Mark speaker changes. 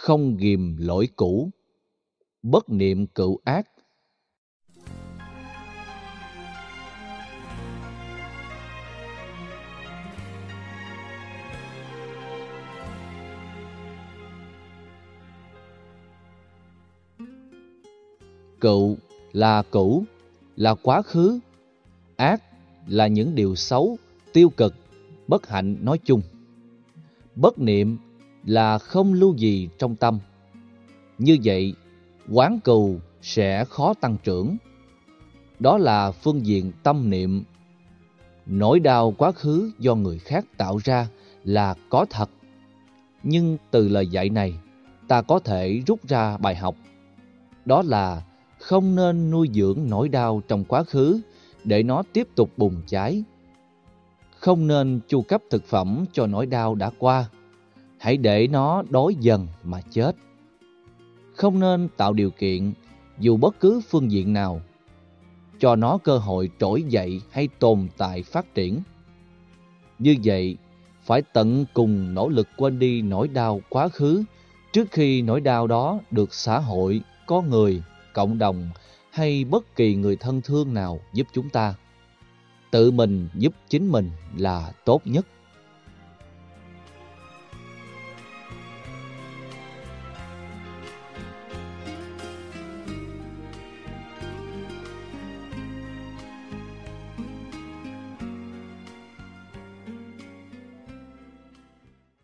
Speaker 1: không ghìm lỗi cũ, bất niệm cựu ác. Cựu là cũ, là quá khứ, ác là những điều xấu, tiêu cực, bất hạnh nói chung. Bất niệm là không lưu gì trong tâm. Như vậy, quán cừu sẽ khó tăng trưởng. Đó là phương diện tâm niệm. Nỗi đau quá khứ do người khác tạo ra là có thật. Nhưng từ lời dạy này, ta có thể rút ra bài học. Đó là không nên nuôi dưỡng nỗi đau trong quá khứ để nó tiếp tục bùng cháy. Không nên chu cấp thực phẩm cho nỗi đau đã qua. Hãy để nó đói dần mà chết. Không nên tạo điều kiện dù bất cứ phương diện nào cho nó cơ hội trỗi dậy hay tồn tại phát triển. Như vậy, phải tận cùng nỗ lực quên đi nỗi đau quá khứ trước khi nỗi đau đó được xã hội, có người, cộng đồng hay bất kỳ người thân thương nào giúp chúng ta. Tự mình giúp chính mình là tốt nhất.